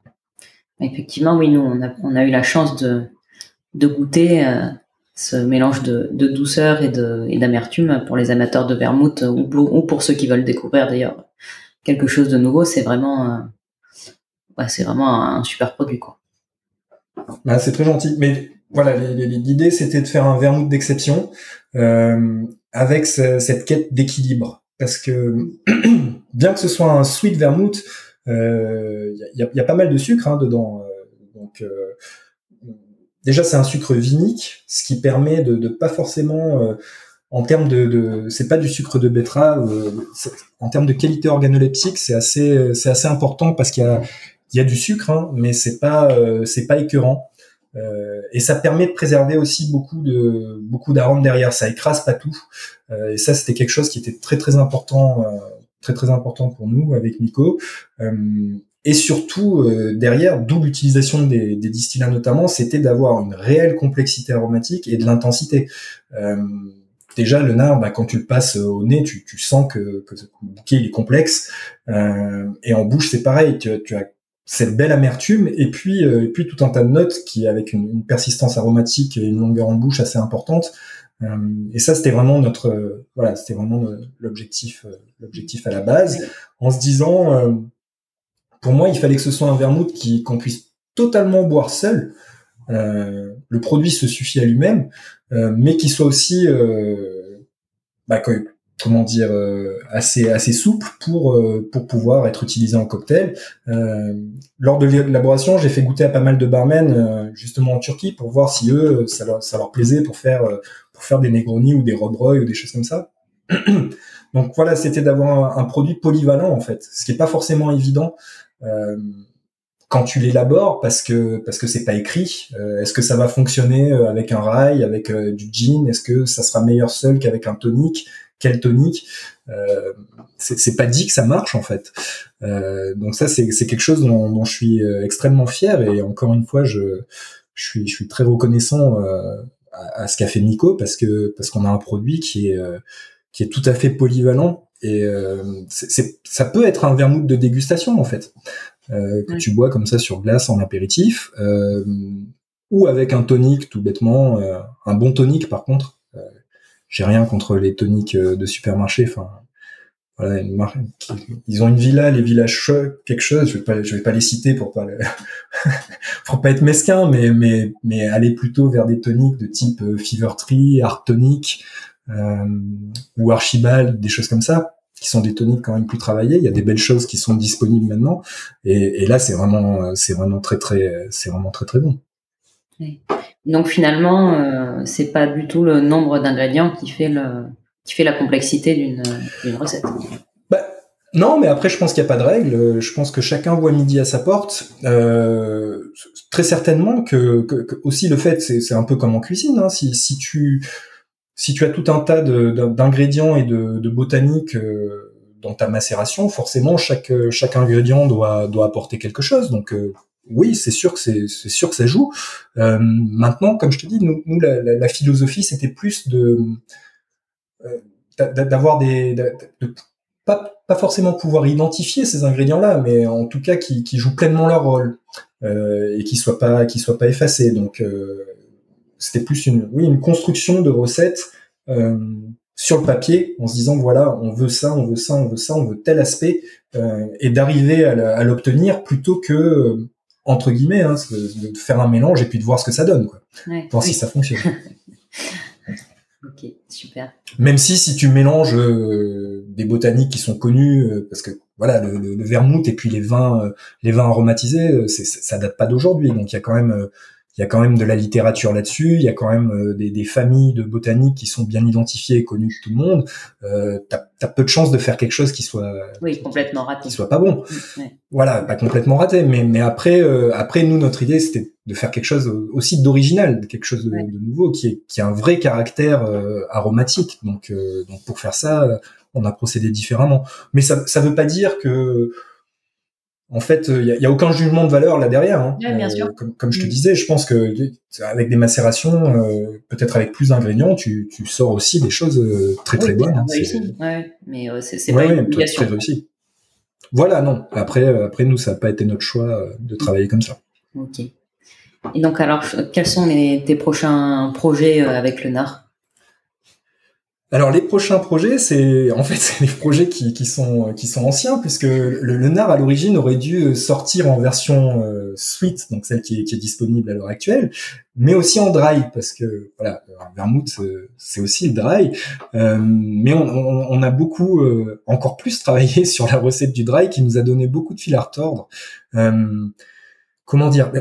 [SPEAKER 1] Effectivement, oui, nous on a eu la chance de goûter ce mélange de, douceur et d'amertume pour les amateurs de vermouth ou, pour ceux qui veulent découvrir d'ailleurs quelque chose de nouveau, c'est vraiment, euh, vraiment un, super produit.
[SPEAKER 2] Bah, c'est très gentil, mais voilà, l'idée c'était de faire un vermouth d'exception euh, avec cette quête d'équilibre, parce que (clears throat) bien que ce soit un sweet vermouth, il euh, y, a, y, a, pas mal de sucre hein, dedans, donc déjà c'est un sucre vinique, ce qui permet de, de pas forcément euh, en termes de, de c'est pas du sucre de betterave, euh, en termes de qualité organoleptique, c'est assez c'est assez important parce qu'il y a il y a du sucre, hein, mais c'est pas euh, c'est pas écœurant. et ça permet de préserver aussi beaucoup de beaucoup d'arômes derrière. Ça écrase pas tout. et ça, c'était quelque chose qui était très très important, très très important pour nous avec Nico. Et surtout, euh, derrière, d'où l'utilisation des, des, distillats notamment, c'était d'avoir une réelle complexité aromatique et de l'intensité. Euh, déjà, le nard, bah, quand tu le passes au nez, tu, tu sens que, que, le bouquet il est complexe. Euh, et en bouche, c'est pareil. Tu, tu, as cette belle amertume et puis, euh, et puis tout un tas de notes qui, avec une, une, persistance aromatique et une longueur en bouche assez importante. Euh, et ça, c'était vraiment notre, voilà, c'était vraiment l'objectif, l'objectif à la base, en se disant pour moi, il fallait que ce soit un vermouth qui qu'on puisse totalement boire seul. Euh, le produit se suffit à lui-même, euh, mais qui soit aussi, euh, bah, comment dire, assez assez souple pour pour pouvoir être utilisé en cocktail. Lors de l'élaboration, j'ai fait goûter à pas mal de barmen justement en Turquie pour voir si eux ça leur, plaisait pour faire pour faire des Negroni ou des Rob Roy ou des choses comme ça. (clears throat) Donc voilà, c'était d'avoir un, produit polyvalent en fait, ce qui est pas forcément évident euh, quand tu l'élabores parce que parce que c'est pas écrit. Euh, est-ce que ça va fonctionner euh, avec un rail avec du gin? Est-ce que ça sera meilleur seul qu'avec un tonique? Quel tonique? C'est pas dit que ça marche en fait. Donc ça c'est quelque chose dont, dont, je suis extrêmement fier. Et encore une fois je je suis je suis très reconnaissant à, à, ce qu'a fait Nico parce que parce qu'on a un produit qui est qui est tout à fait polyvalent et euh, c'est, ça peut être un vermouth de dégustation en fait, euh, que tu bois comme ça sur glace en apéritif, euh, ou avec un tonique tout bêtement, euh, un bon tonique par contre. Euh, j'ai rien contre les toniques de supermarché. Enfin, voilà, une marque, ils ont une villa, les villages quelque chose. Je vais pas, je vais pas les citer pour pas le, (laughs) pour pas être mesquin, mais mais mais aller plutôt vers des toniques de type Fever Tree, Art Tonic, euh, ou Archibald, des choses comme ça qui sont des toniques quand même plus travaillées. Il y a des belles choses qui sont disponibles maintenant, et, et là c'est vraiment, c'est vraiment très très, c'est vraiment très très bon.
[SPEAKER 1] Donc finalement, euh, c'est pas du tout le nombre d'ingrédients qui fait le, qui fait la complexité d'une, d'une recette.
[SPEAKER 2] Bah, non, mais après je pense qu'il n'y a pas de règle. Je pense que chacun voit midi à sa porte. Euh, très certainement que, que, aussi le fait, c'est, c'est un peu comme en cuisine. Hein. Si, si tu si tu as tout un tas d'ingrédients et de, de botanique euh, dans ta macération, forcément chaque chaque ingrédient doit doit apporter quelque chose. Donc euh, oui, c'est sûr que c'est sûr que ça joue. Euh, maintenant, comme je te dis, nous, la, philosophie c'était plus de d'avoir des de, pas, pas forcément pouvoir identifier ces ingrédients-là, mais en tout cas qui, qui jouent pleinement leur rôle et qui soient pas qui soient pas effacés. Donc c'était plus une, oui, une construction de recettes euh, sur le papier, en se disant voilà, on veut ça, on veut ça, on veut ça, on veut tel aspect, euh, et d'arriver à l'obtenir plutôt que euh, entre guillemets, hein, de faire un mélange et puis de voir ce que ça donne, quoi, voir si ça fonctionne. (laughs)
[SPEAKER 1] ok, super.
[SPEAKER 2] Même si si tu mélanges euh, des botaniques qui sont connues, euh, parce que voilà, le, le, vermouth et puis les vins, les vins aromatisés, ça date pas d'aujourd'hui, donc il y a quand même il y a quand même de la littérature là-dessus, il y a quand même euh, des, des, familles de botaniques qui sont bien identifiées et connues de tout le monde. Euh, T'as as peu de chances de faire quelque chose qui soit
[SPEAKER 1] oui complètement raté,
[SPEAKER 2] qui soit pas bon. Voilà, pas complètement raté, mais mais après euh, après nous notre idée c'était de faire quelque chose aussi d'original, quelque chose de, nouveau qui est qui a un vrai caractère euh, aromatique. Donc donc pour faire ça on a procédé différemment. Mais ça ça veut pas dire que en fait, il y, a, aucun jugement de valeur là derrière. Hein.
[SPEAKER 1] bien sûr.
[SPEAKER 2] Comme, je te mm. disais, je pense que avec des macérations, peut-être avec plus d'ingrédients, tu, tu sors aussi des choses très très bonnes. Hein.
[SPEAKER 1] Ouais, mais c'est pas une obligation. Très réussi.
[SPEAKER 2] Voilà, non. Après, après nous, ça n'a pas été notre choix de travailler comme ça.
[SPEAKER 1] Ok. Et donc, alors, quels sont tes prochains projets euh, avec le NAR
[SPEAKER 2] alors les prochains projets, c'est en fait (laughs) c'est des projets qui, sont qui sont anciens puisque le, le NAR à l'origine aurait dû sortir en version euh, suite, donc celle qui est, disponible à l'heure actuelle, mais aussi en dry parce que voilà Vermouth euh, c'est aussi le dry, euh, mais on, a beaucoup encore plus travaillé (laughs) sur la recette du dry qui nous a donné beaucoup de fil à retordre. comment dire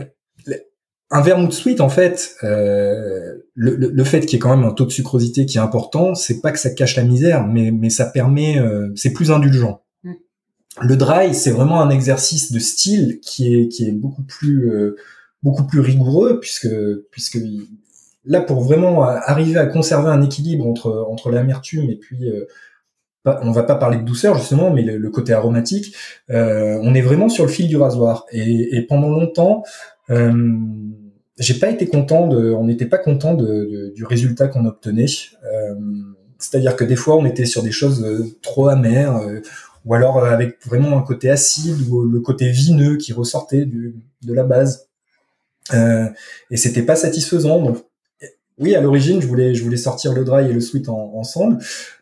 [SPEAKER 2] un vermouth sweet, en fait, euh, le, le, fait qu'il y ait quand même un taux de sucrosité qui est important, c'est pas que ça cache la misère, mais, mais ça permet, euh, c'est plus indulgent. Mm. Le dry, c'est vraiment un exercice de style qui est qui est beaucoup plus euh, beaucoup plus rigoureux puisque puisque là pour vraiment arriver à conserver un équilibre entre entre l'amertume et puis on va pas parler de douceur justement, mais le, côté aromatique, on est vraiment sur le fil du rasoir. Et, et pendant longtemps, euh, j'ai pas été content de, on n'était pas content de, du résultat qu'on obtenait. Euh, c'est-à-dire que des fois, on était sur des choses euh, trop amères, ou alors avec vraiment un côté acide ou le côté vineux qui ressortait du, de la base. Euh, et c'était pas satisfaisant. Donc, oui, à l'origine, je voulais, je voulais sortir le dry et le sweet ensemble,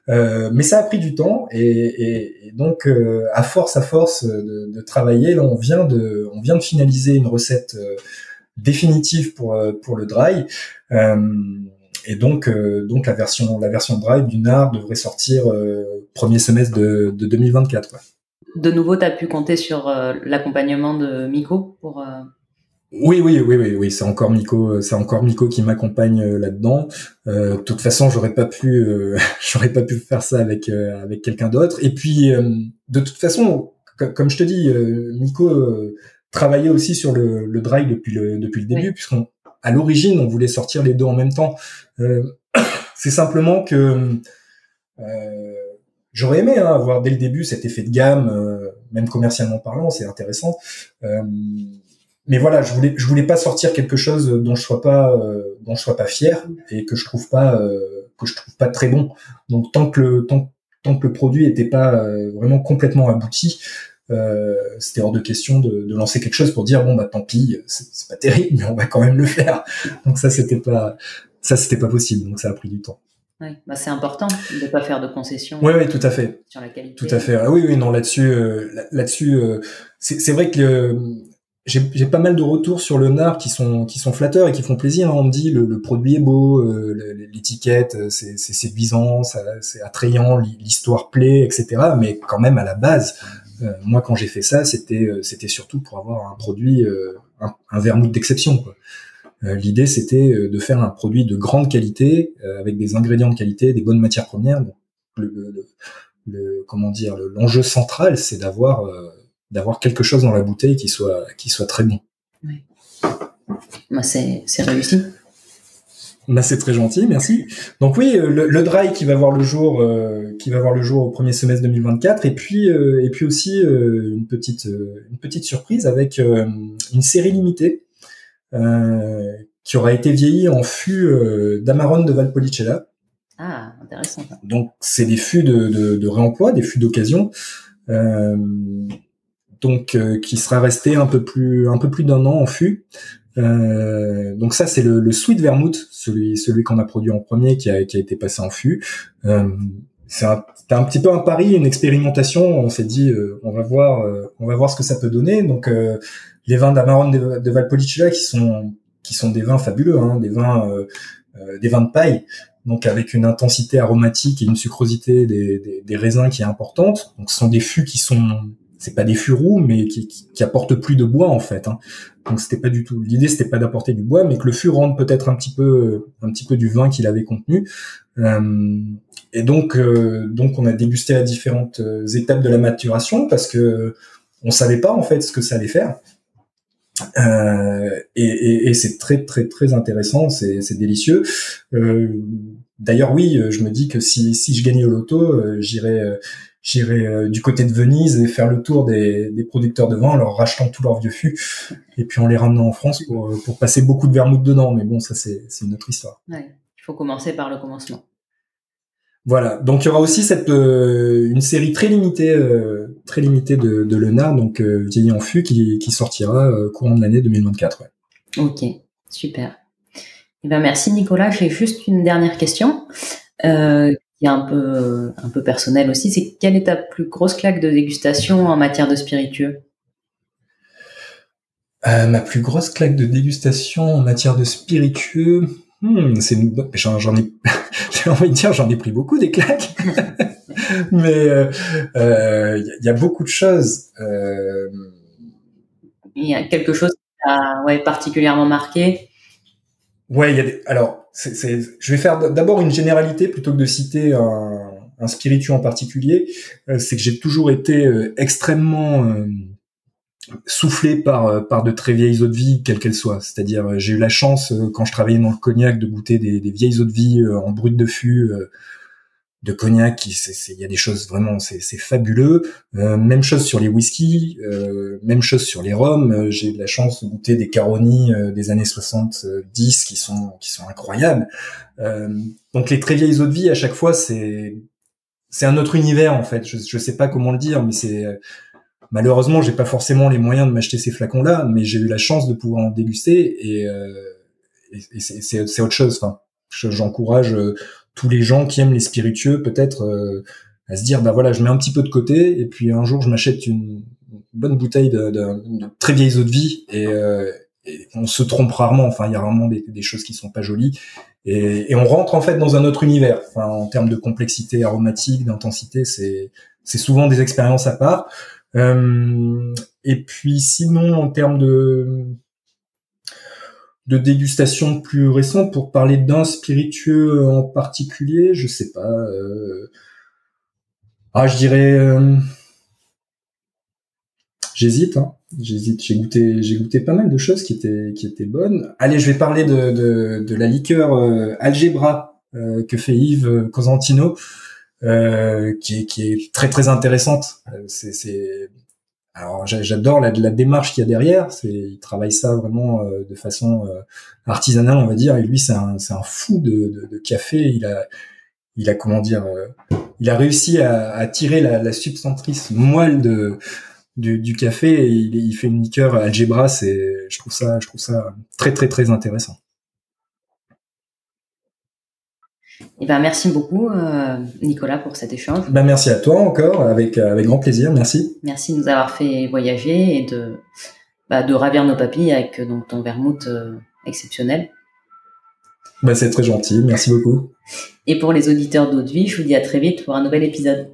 [SPEAKER 2] euh, mais ça a pris du temps. Et, et, donc, à force, à force de, de, travailler, là, on vient de, on vient de finaliser une recette définitive pour euh, pour le dry. Euh, et donc, euh, donc la version la version dry du NAR devrait sortir premier semestre de, de 2024.
[SPEAKER 1] De nouveau, tu as pu compter sur l'accompagnement de Miko pour
[SPEAKER 2] oui, oui, oui, oui, oui, c'est encore Miko, c'est encore Miko qui m'accompagne là-dedans. de toute façon, j'aurais pas pu, (laughs) j'aurais pas pu faire ça avec avec quelqu'un d'autre. Et puis, de toute façon, comme je te dis, Miko travaillé aussi sur le, le dry depuis le, depuis le début, puisqu'on à l'origine on voulait sortir les deux en même temps. Euh, (coughs) c'est simplement que euh, j'aurais aimé hein, avoir dès le début cet effet de gamme, euh, même commercialement parlant, c'est intéressant. Euh, mais voilà, je voulais je voulais pas sortir quelque chose dont je sois pas euh, dont je sois pas fier et que je trouve pas que je trouve pas très bon. Donc tant que le tant, tant que le produit était pas vraiment complètement abouti, euh, c'était hors de question de, de, lancer quelque chose pour dire bon bah tant pis, c'est pas terrible, mais on va quand même le faire. Donc ça c'était pas ça c'était pas possible, donc ça a pris du temps.
[SPEAKER 1] Oui, bah c'est important de pas faire de concessions.
[SPEAKER 2] Oui, oui, tout à fait.
[SPEAKER 1] Sur la qualité.
[SPEAKER 2] Tout à fait. Ah, oui, oui, non, là-dessus, euh, là-dessus, euh, c'est vrai que j'ai pas mal de retours sur le NAR qui sont qui sont flatteurs et qui font plaisir. Hein. On me dit le, le produit est beau, l'étiquette c'est séduisant, c'est attrayant, l'histoire plaît, etc. Mais quand même à la base, euh, moi, quand j'ai fait ça, c'était euh, c'était surtout pour avoir un produit, euh, un, vermouth d'exception. L'idée, c'était de faire un produit de grande qualité avec des ingrédients de qualité, des bonnes matières premières. le, le, comment dire, l'enjeu central, c'est d'avoir d'avoir quelque chose dans la bouteille qui soit qui soit très bon.
[SPEAKER 1] Oui. Bah, c'est réussi.
[SPEAKER 2] Bah, c'est très gentil, merci. Donc oui, euh, le, dry qui va voir le jour, euh, qui va voir le jour au premier semestre 2024, et puis euh, et puis aussi une petite une petite surprise avec une série limitée qui aura été vieillie en fût d'Amarone de Valpolicella.
[SPEAKER 1] Ah, intéressant.
[SPEAKER 2] Donc c'est des fûts de, de, de, réemploi, des fûts d'occasion. Donc qui sera resté un peu plus un peu plus d'un an en fût euh, donc ça c'est le, le, Sweet Vermouth, celui celui qu'on a produit en premier qui a, qui a été passé en fût. Euh, c'est un, un, petit peu un pari, une expérimentation. On s'est dit euh, on va voir euh, on va voir ce que ça peut donner. Donc euh, les vins d'Amaron de, de, Valpolicella qui sont qui sont des vins fabuleux, hein, des vins des vins de paille. Donc avec une intensité aromatique et une sucrosité des, des, des raisins qui est importante. Donc ce sont des fûts qui sont c'est pas des fûts roux, mais qui, qui, apportent plus de bois en fait. Hein. Donc c'était pas du tout l'idée, c'était pas d'apporter du bois, mais que le fût rende peut-être un petit peu, un petit peu du vin qu'il avait contenu. Euh, et donc, euh, donc on a dégusté à différentes euh, étapes de la maturation parce que on savait pas en fait ce que ça allait faire. Euh, et, et, et c'est très très très intéressant, c'est délicieux. Euh, D'ailleurs, oui, je me dis que si, si je gagnais au loto, euh, j'irais j'irai euh, du côté de Venise et faire le tour des, des, producteurs de vin en leur rachetant tous leurs vieux fûts et puis en les ramenant en France pour, pour passer beaucoup de vermouth dedans. Mais bon, ça c'est une autre histoire.
[SPEAKER 1] Ouais, il faut commencer par le commencement.
[SPEAKER 2] Voilà, donc il y aura aussi cette euh, une série très limitée, euh, très limitée de, de Lenard, donc euh, vieilli en fût, qui, qui sortira courant de l'année 2024.
[SPEAKER 1] Ok, super. Eh ben merci Nicolas. J'ai juste une dernière question qui est un peu un peu personnelle aussi. C'est quelle est ta plus grosse claque de dégustation en matière de spiritueux?
[SPEAKER 2] Ma plus grosse claque de dégustation en matière de spiritueux. Hmm, c'est j'en ai (laughs) j'ai envie de dire j'en ai pris beaucoup des claques (laughs) mais il euh, euh, y, a beaucoup de choses
[SPEAKER 1] euh... il y a quelque chose qui a ouais, particulièrement marqué?
[SPEAKER 2] Ouais il y a des... alors je vais faire d'abord une généralité plutôt que de citer un, un spiritueux en particulier. Euh, c'est que j'ai toujours été euh, extrêmement soufflé par euh, par de très vieilles eaux de vie quelles qu'elles soient. C'est-à-dire euh, j'ai eu la chance euh, quand je travaillais dans le cognac de goûter des, des vieilles eaux de vie en brut de fût de cognac il y a des choses vraiment c'est fabuleux. Même chose sur les whiskies même chose sur les rhums j'ai eu la chance de goûter des Caroni des années 70 qui sont qui sont incroyables. Donc les très vieilles eaux de vie à chaque fois c'est c'est un autre univers en fait. Je je sais pas comment le dire mais c'est Malheureusement, j'ai pas forcément les moyens de m'acheter ces flacons-là, mais j'ai eu la chance de pouvoir en déguster et, euh, et, c'est autre chose. Enfin, j'encourage euh, tous les gens qui aiment les spiritueux peut-être euh, à se dire bah voilà, je mets un petit peu de côté et puis un jour je m'achète une bonne bouteille de, de, très vieilles eaux de vie et, euh, on se trompe rarement. Enfin, il y a rarement des, des, choses qui sont pas jolies et, et, on rentre en fait dans un autre univers. Enfin, en termes de complexité aromatique, d'intensité, c'est c'est souvent des expériences à part. Euh, et puis sinon, en termes de de dégustation plus récente, pour parler d'un spiritueux en particulier, je sais pas. Euh... Ah, je dirais. Euh... J'hésite. Hein. J'hésite. J'ai goûté, j'ai goûté pas mal de choses qui étaient qui étaient bonnes. Allez, je vais parler de de, la liqueur euh, Algebra euh, que fait Yves Cosentino. Qui, est, qui est très très intéressante. Euh, c'est, alors j'adore la, démarche qu'il y a derrière. C'est, il travaille ça vraiment euh, de façon artisanale, on va dire. Et lui, c'est un, un fou de, de, de, café. Il a, il a comment dire, il a réussi à, à tirer la, la, substantrice moelle de du, du café. Et il, il, fait une liqueur algebra. C'est, je trouve ça, je trouve ça très très très intéressant.
[SPEAKER 1] Eh ben, merci beaucoup, euh, Nicolas, pour cet échange.
[SPEAKER 2] Ben, merci à toi encore, avec, euh, avec grand plaisir. Merci.
[SPEAKER 1] Merci de nous avoir fait voyager et de, bah, de ravir nos papilles avec euh, donc, ton vermouth exceptionnel.
[SPEAKER 2] Ben, c'est très gentil. Merci beaucoup.
[SPEAKER 1] Et pour les auditeurs d'Eau de Vie, je vous dis à très vite pour un nouvel épisode.